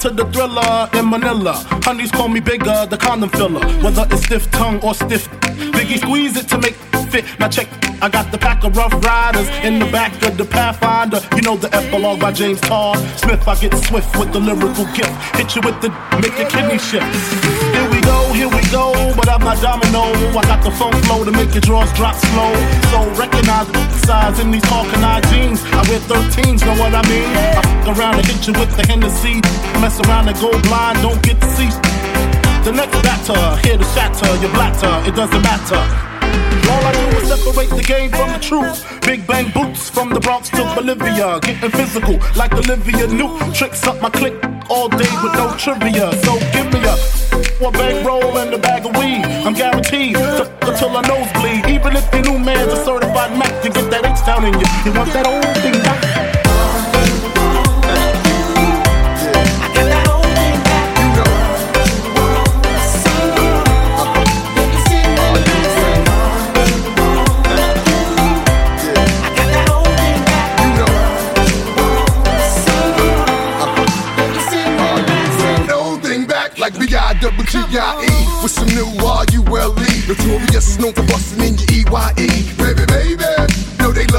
Similar to the thriller in Manila. Honeys call me bigger, the condom filler. Whether it's stiff tongue or stiff, Biggie squeeze it to make fit. Now check, I got the pack of rough riders in the back of the Pathfinder. You know the epilogue by James Todd Smith. I get swift with the lyrical gift. Hit you with the make your kidney shift. Here we go, here we go, but I'm not domino. I got the funk flow to make your drawers drop slow. So recognize the size in these Hawking jeans. I wear 13s, know what I mean? I around and hit you with the Hennessy. Mess around and go blind, don't get to see. The next batter, here to shatter your blatter, it doesn't matter. All I do is separate the game from the truth. Big bang boots from the Bronx to Bolivia. Getting physical like Olivia Newt. Tricks up my click all day with no trivia. So give me a one bang roll and a bag of weed. I'm guaranteed to until I nosebleed. Even if the new man's a certified Mac, you get that H down in you. You want that old thing back? G-I-E with some new R-U-L-E. Notorious, known for busting in your E-Y-E.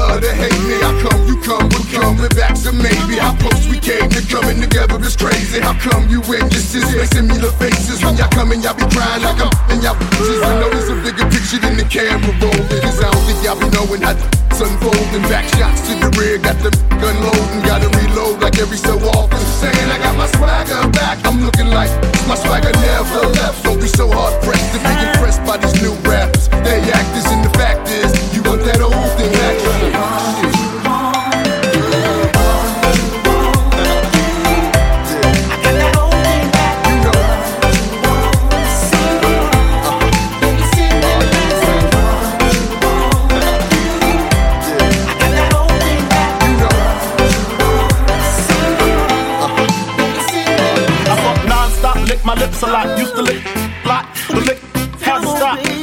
Love to hate me. How come you come, we coming back to maybe? How close we came to coming together is crazy. How come you sis make similar faces? When y'all come and y'all be crying like I'm and y'all bitches. I know there's a bigger picture than the camera rolling. Cause I don't think y'all be knowing how it's unfolding. Back shots to the rear, got the gun loading. Gotta reload like every so often. Saying I got my swagger back. I'm looking like my swagger never left. Don't be so hard pressed to be impressed by these new rappers. They actors, and the fact is, you want that old thing back.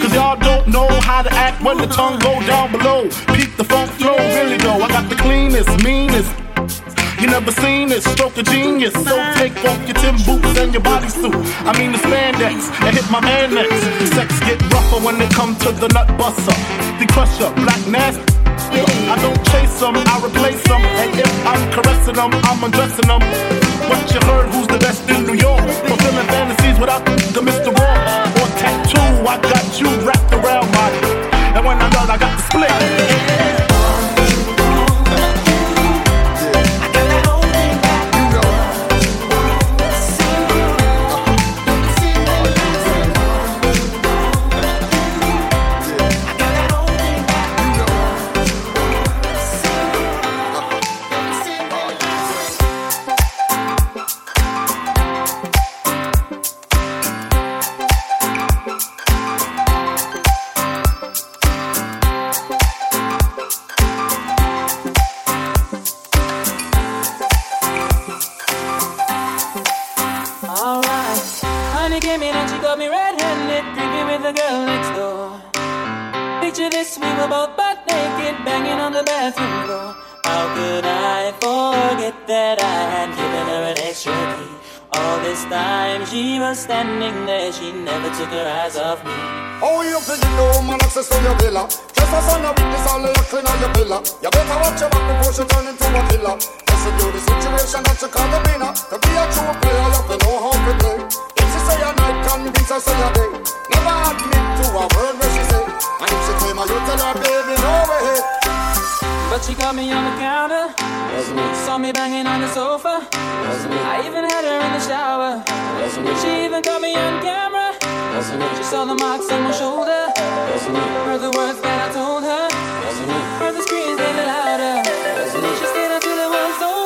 Cause y'all don't know how to act when the tongue go down below. Peep the funk flow, really though. I got the cleanest, meanest. You never seen this stroke of genius. So take off your Tim boots and your bodysuit. I mean the spandex and hit my man next. Sex get rougher when it come to the nut buster. The crusher, black nasty. I don't chase them, I replace them. And if I'm caressing them, I'm undressing them. What you heard, who's the best in New York? Fulfilling fantasies without the Mr. Wrong. Or tattoo, I got you wrapped around my. And when I'm done, I got the split. She never took her eyes off me. Oh, you think you know man access to your villa? Just a son of witness all the clean on your villa. You better watch your back before she turn into a killer. Listen to the situation that you call the winner. To be a true player, you have to know how to play. If she say a night, convince her say a day. Never admit to a word where she say. And if she claim her, you tell her, baby, no way. But she got me on the counter. Saw me banging on the sofa. I even had her in the shower. She even caught me on camera. She saw the marks on my shoulder. Heard the words that I told her. Heard the screams getting louder. She stayed until it was over.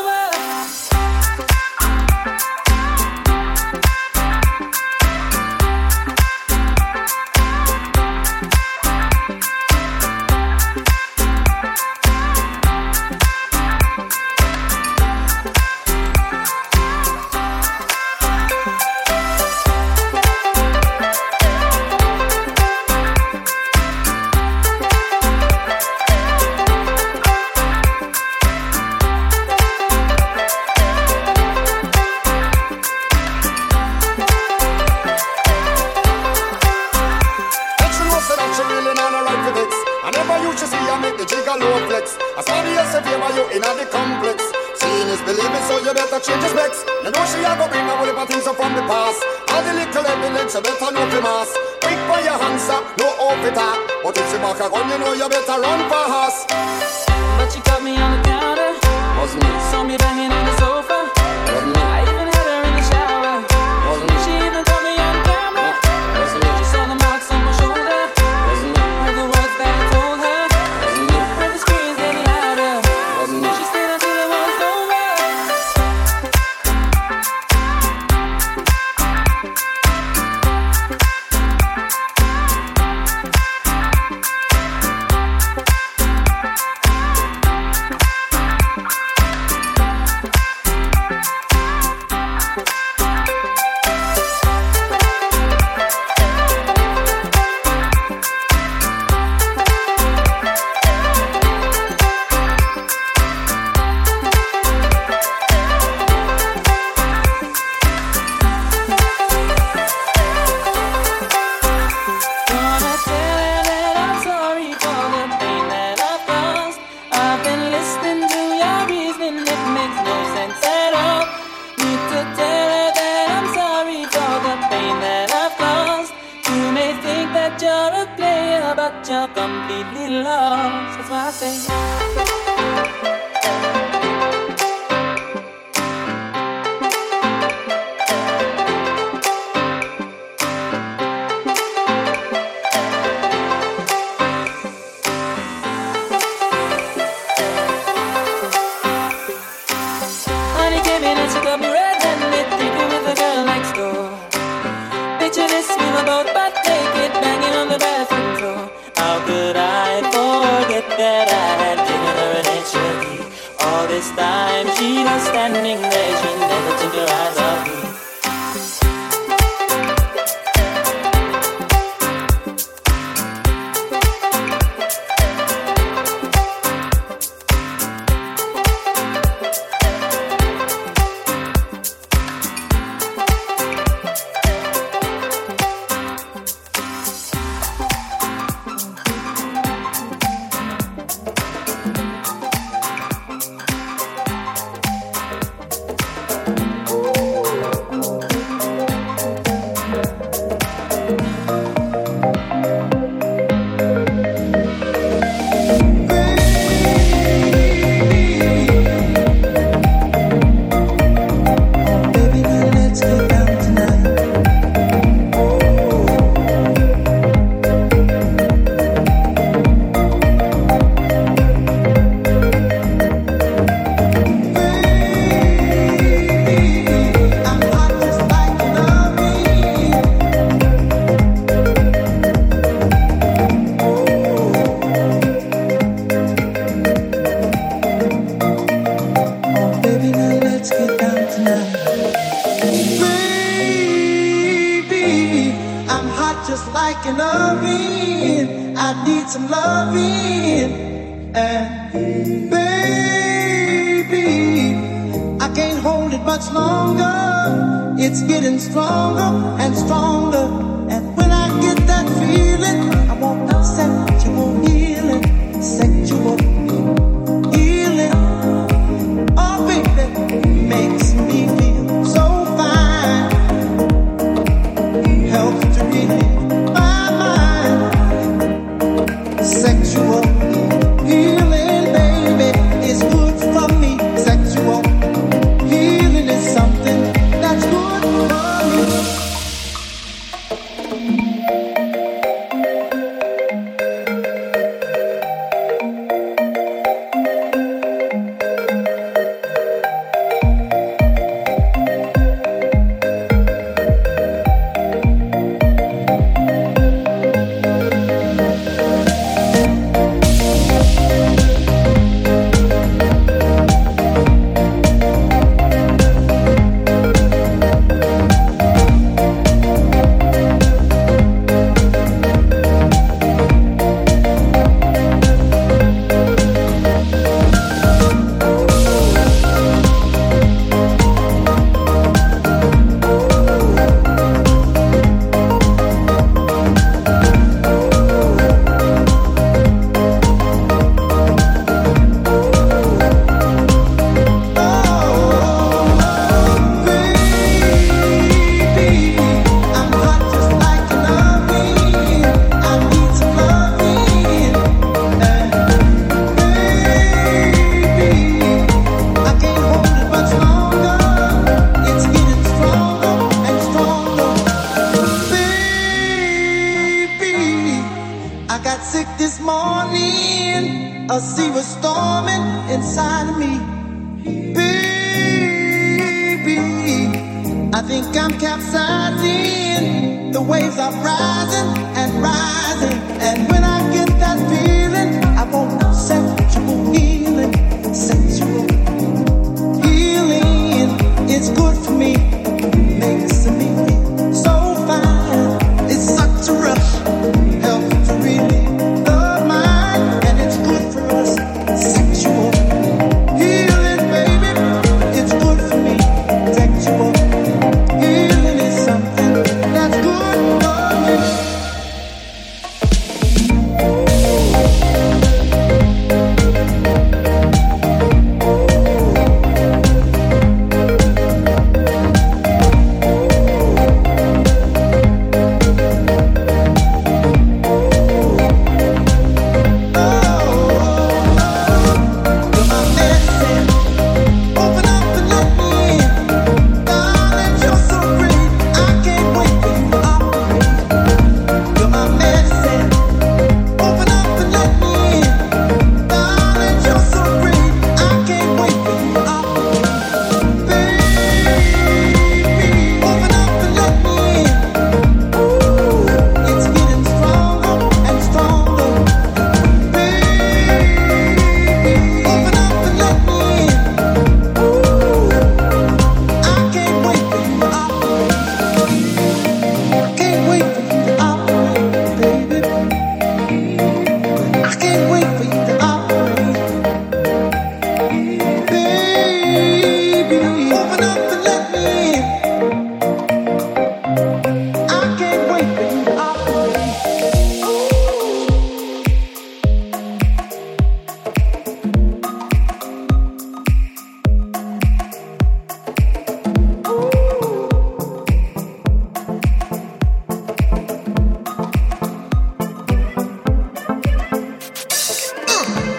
Woo!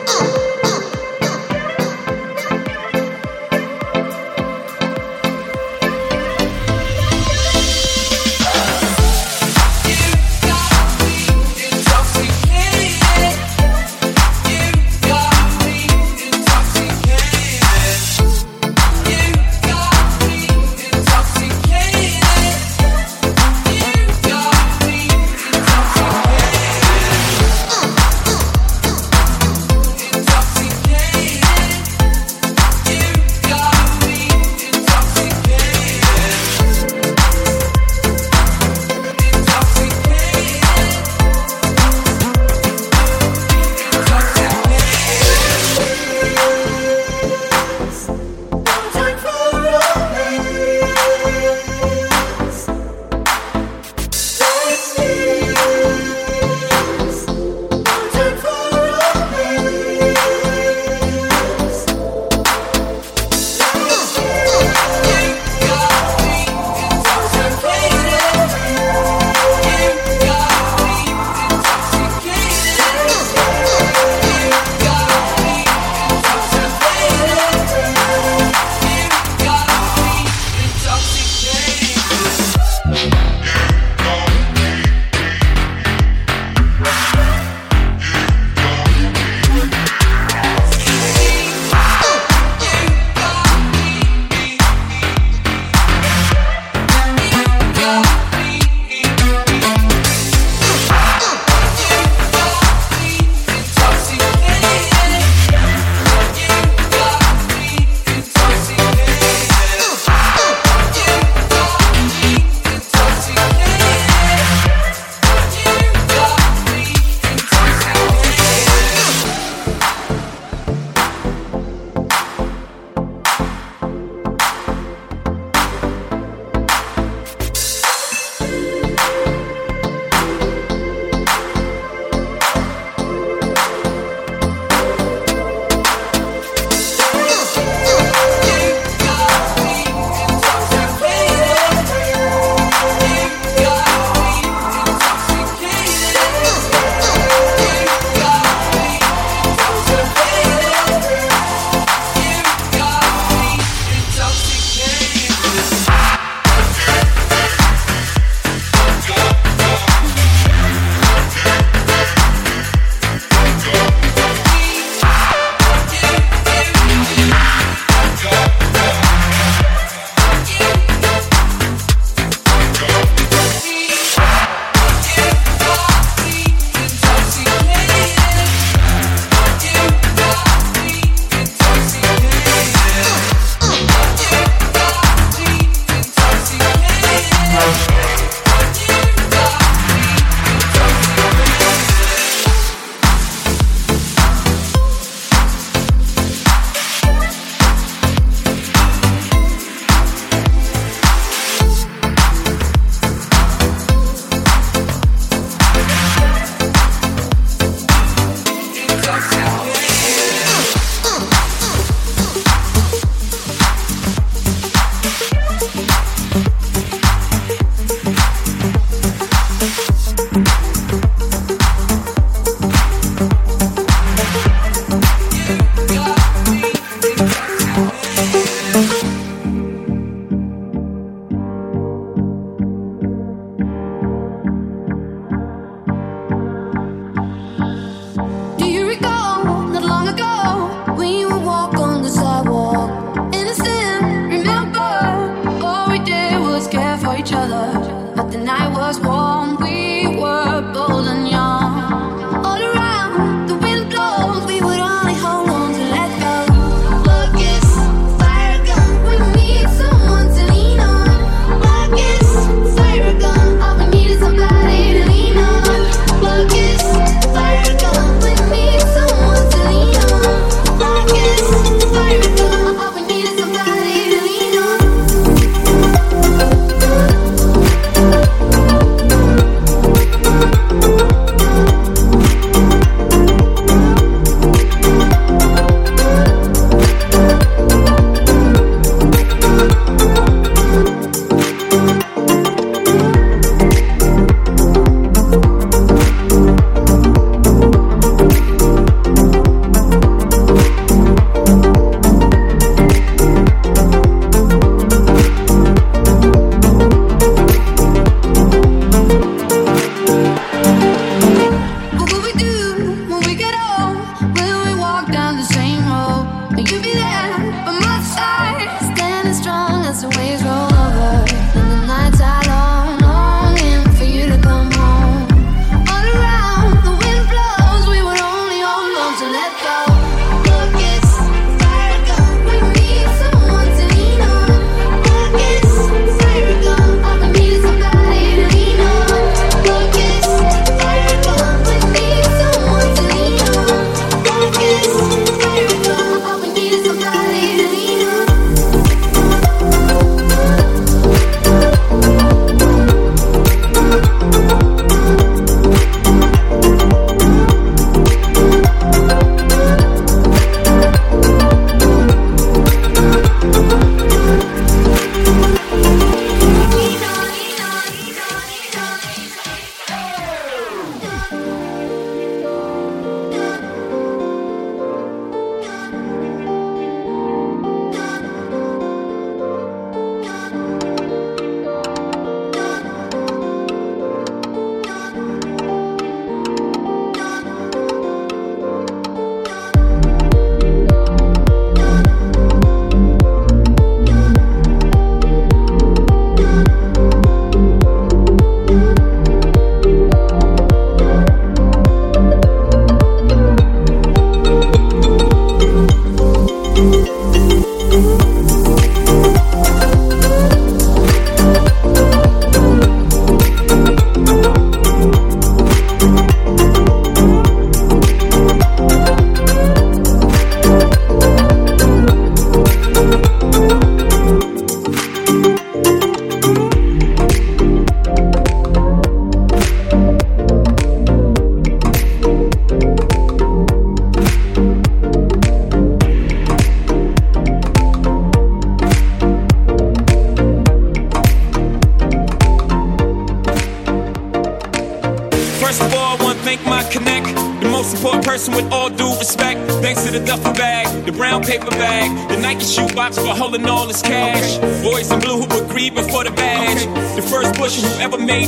You be there.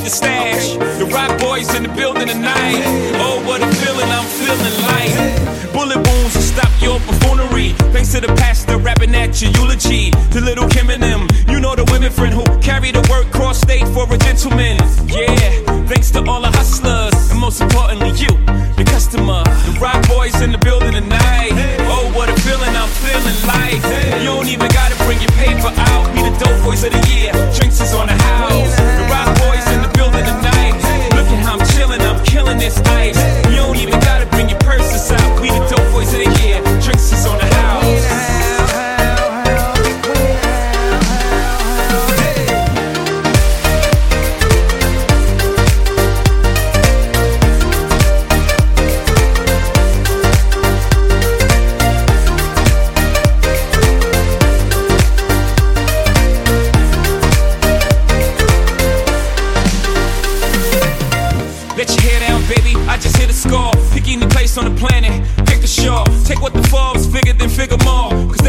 The stash.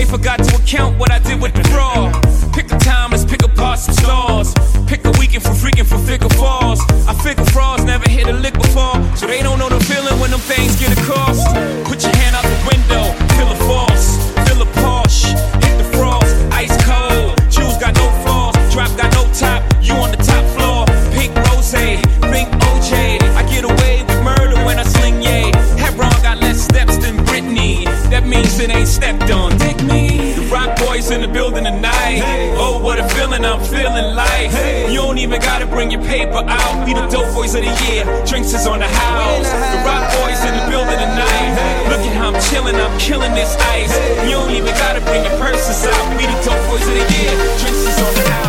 They forgot to account what I did with the fraud. Pick a time, let's pick apart some stars. Pick a weekend for freaking for figure falls. I figure frauds never hit a lick before. So they don't know the feeling when them things get across. Even gotta bring your paper out. We the dope boys of the year. Drinks is on the house. The rock boys in the building tonight. Look at how I'm chilling, I'm killing this ice. You don't even gotta bring your purses out. We the dope boys of the year. Drinks is on the house.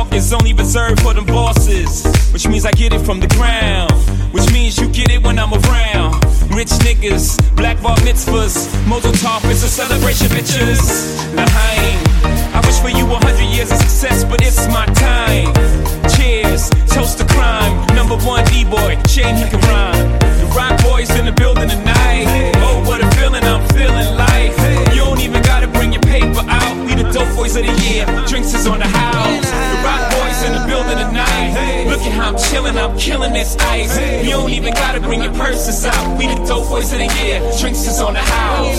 Talk is only reserved for them bosses. Which means I get it from the ground. Which means you get it when I'm around. Rich niggas, black bar mitzvahs, Mazel Tov is a celebration, bitches. L'chaim. I wish for you a hundred years of success, but it's my time. Cheers, toast to crime. Number one D-boy, Shane he can rhyme. The rock boys in the building tonight. Oh, what a feeling I'm feeling like. You don't even gotta bring your paper out. We the dope boys of the year. Drinks is on the house. The rock boys in the building tonight. Look at how I'm chilling, I'm killing this ice. You don't even gotta bring your purses out. We the dope boys of the year. Drinks is on the house.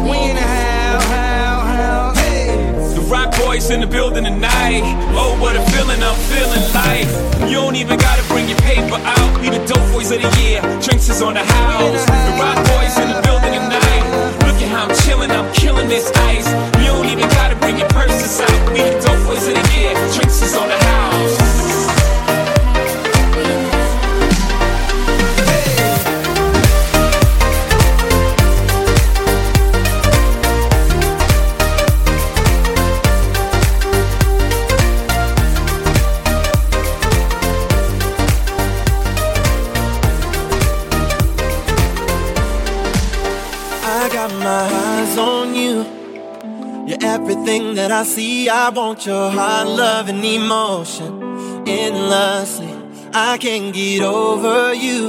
We in the house, house, house. The rock boys in the building tonight. Oh, what a feeling I'm feeling like. You don't even gotta bring your paper out. We the dope boys of the year. Drinks is on the house. The rock boys in the I'm chilling, I'm killing this ice. You don't even gotta bring your purses out. We dope boys of the year. Drinks is on the house. That I see. I want your heart, love, and emotion endlessly. I can't get over you.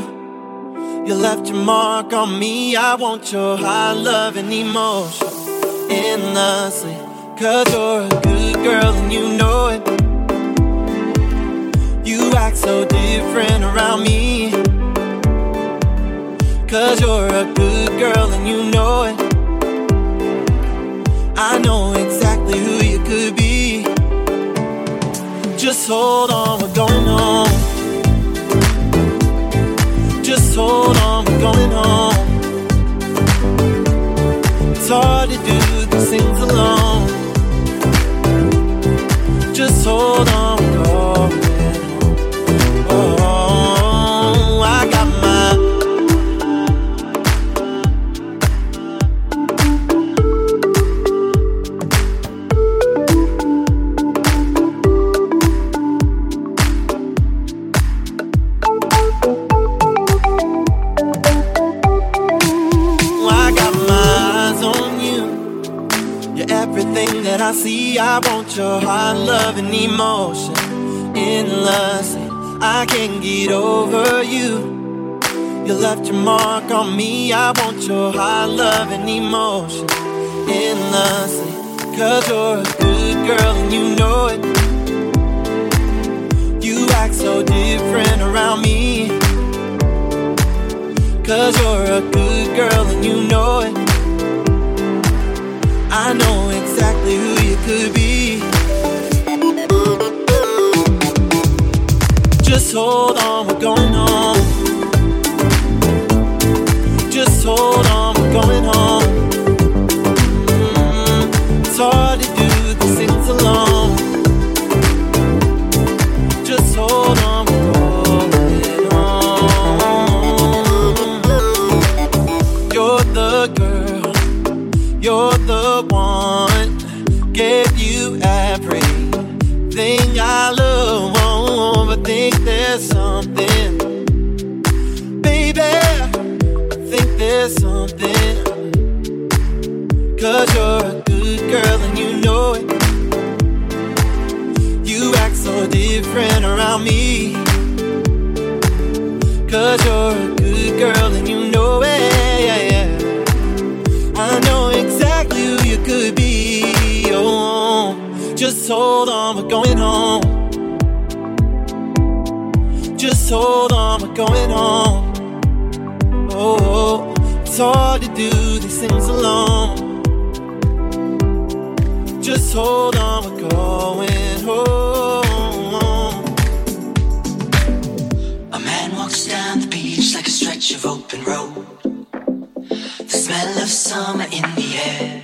You left your mark on me. I want your heart, love, and emotion endlessly. Cause you're a good girl and you know it. You act so different around me. Cause you're a good girl and you know it. I know exactly who you could be. Just hold on, we're going home. Just hold on, we're going home. It's hard to do these things alone. Just hold on, different around me. Cause you're a good girl and you know it. I know exactly who you could be. Oh, just hold on, we're going home. Just hold on, we're going home. Oh, it's hard to do these things alone. Just hold on, we're going. open road. The smell of summer in the air.